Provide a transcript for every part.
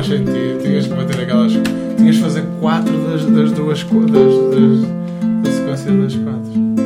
faz sentido. Tinhas que bater aquelas. Tinhas que fazer 4 das, das duas. Das, das, da sequência das 4.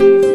Bye.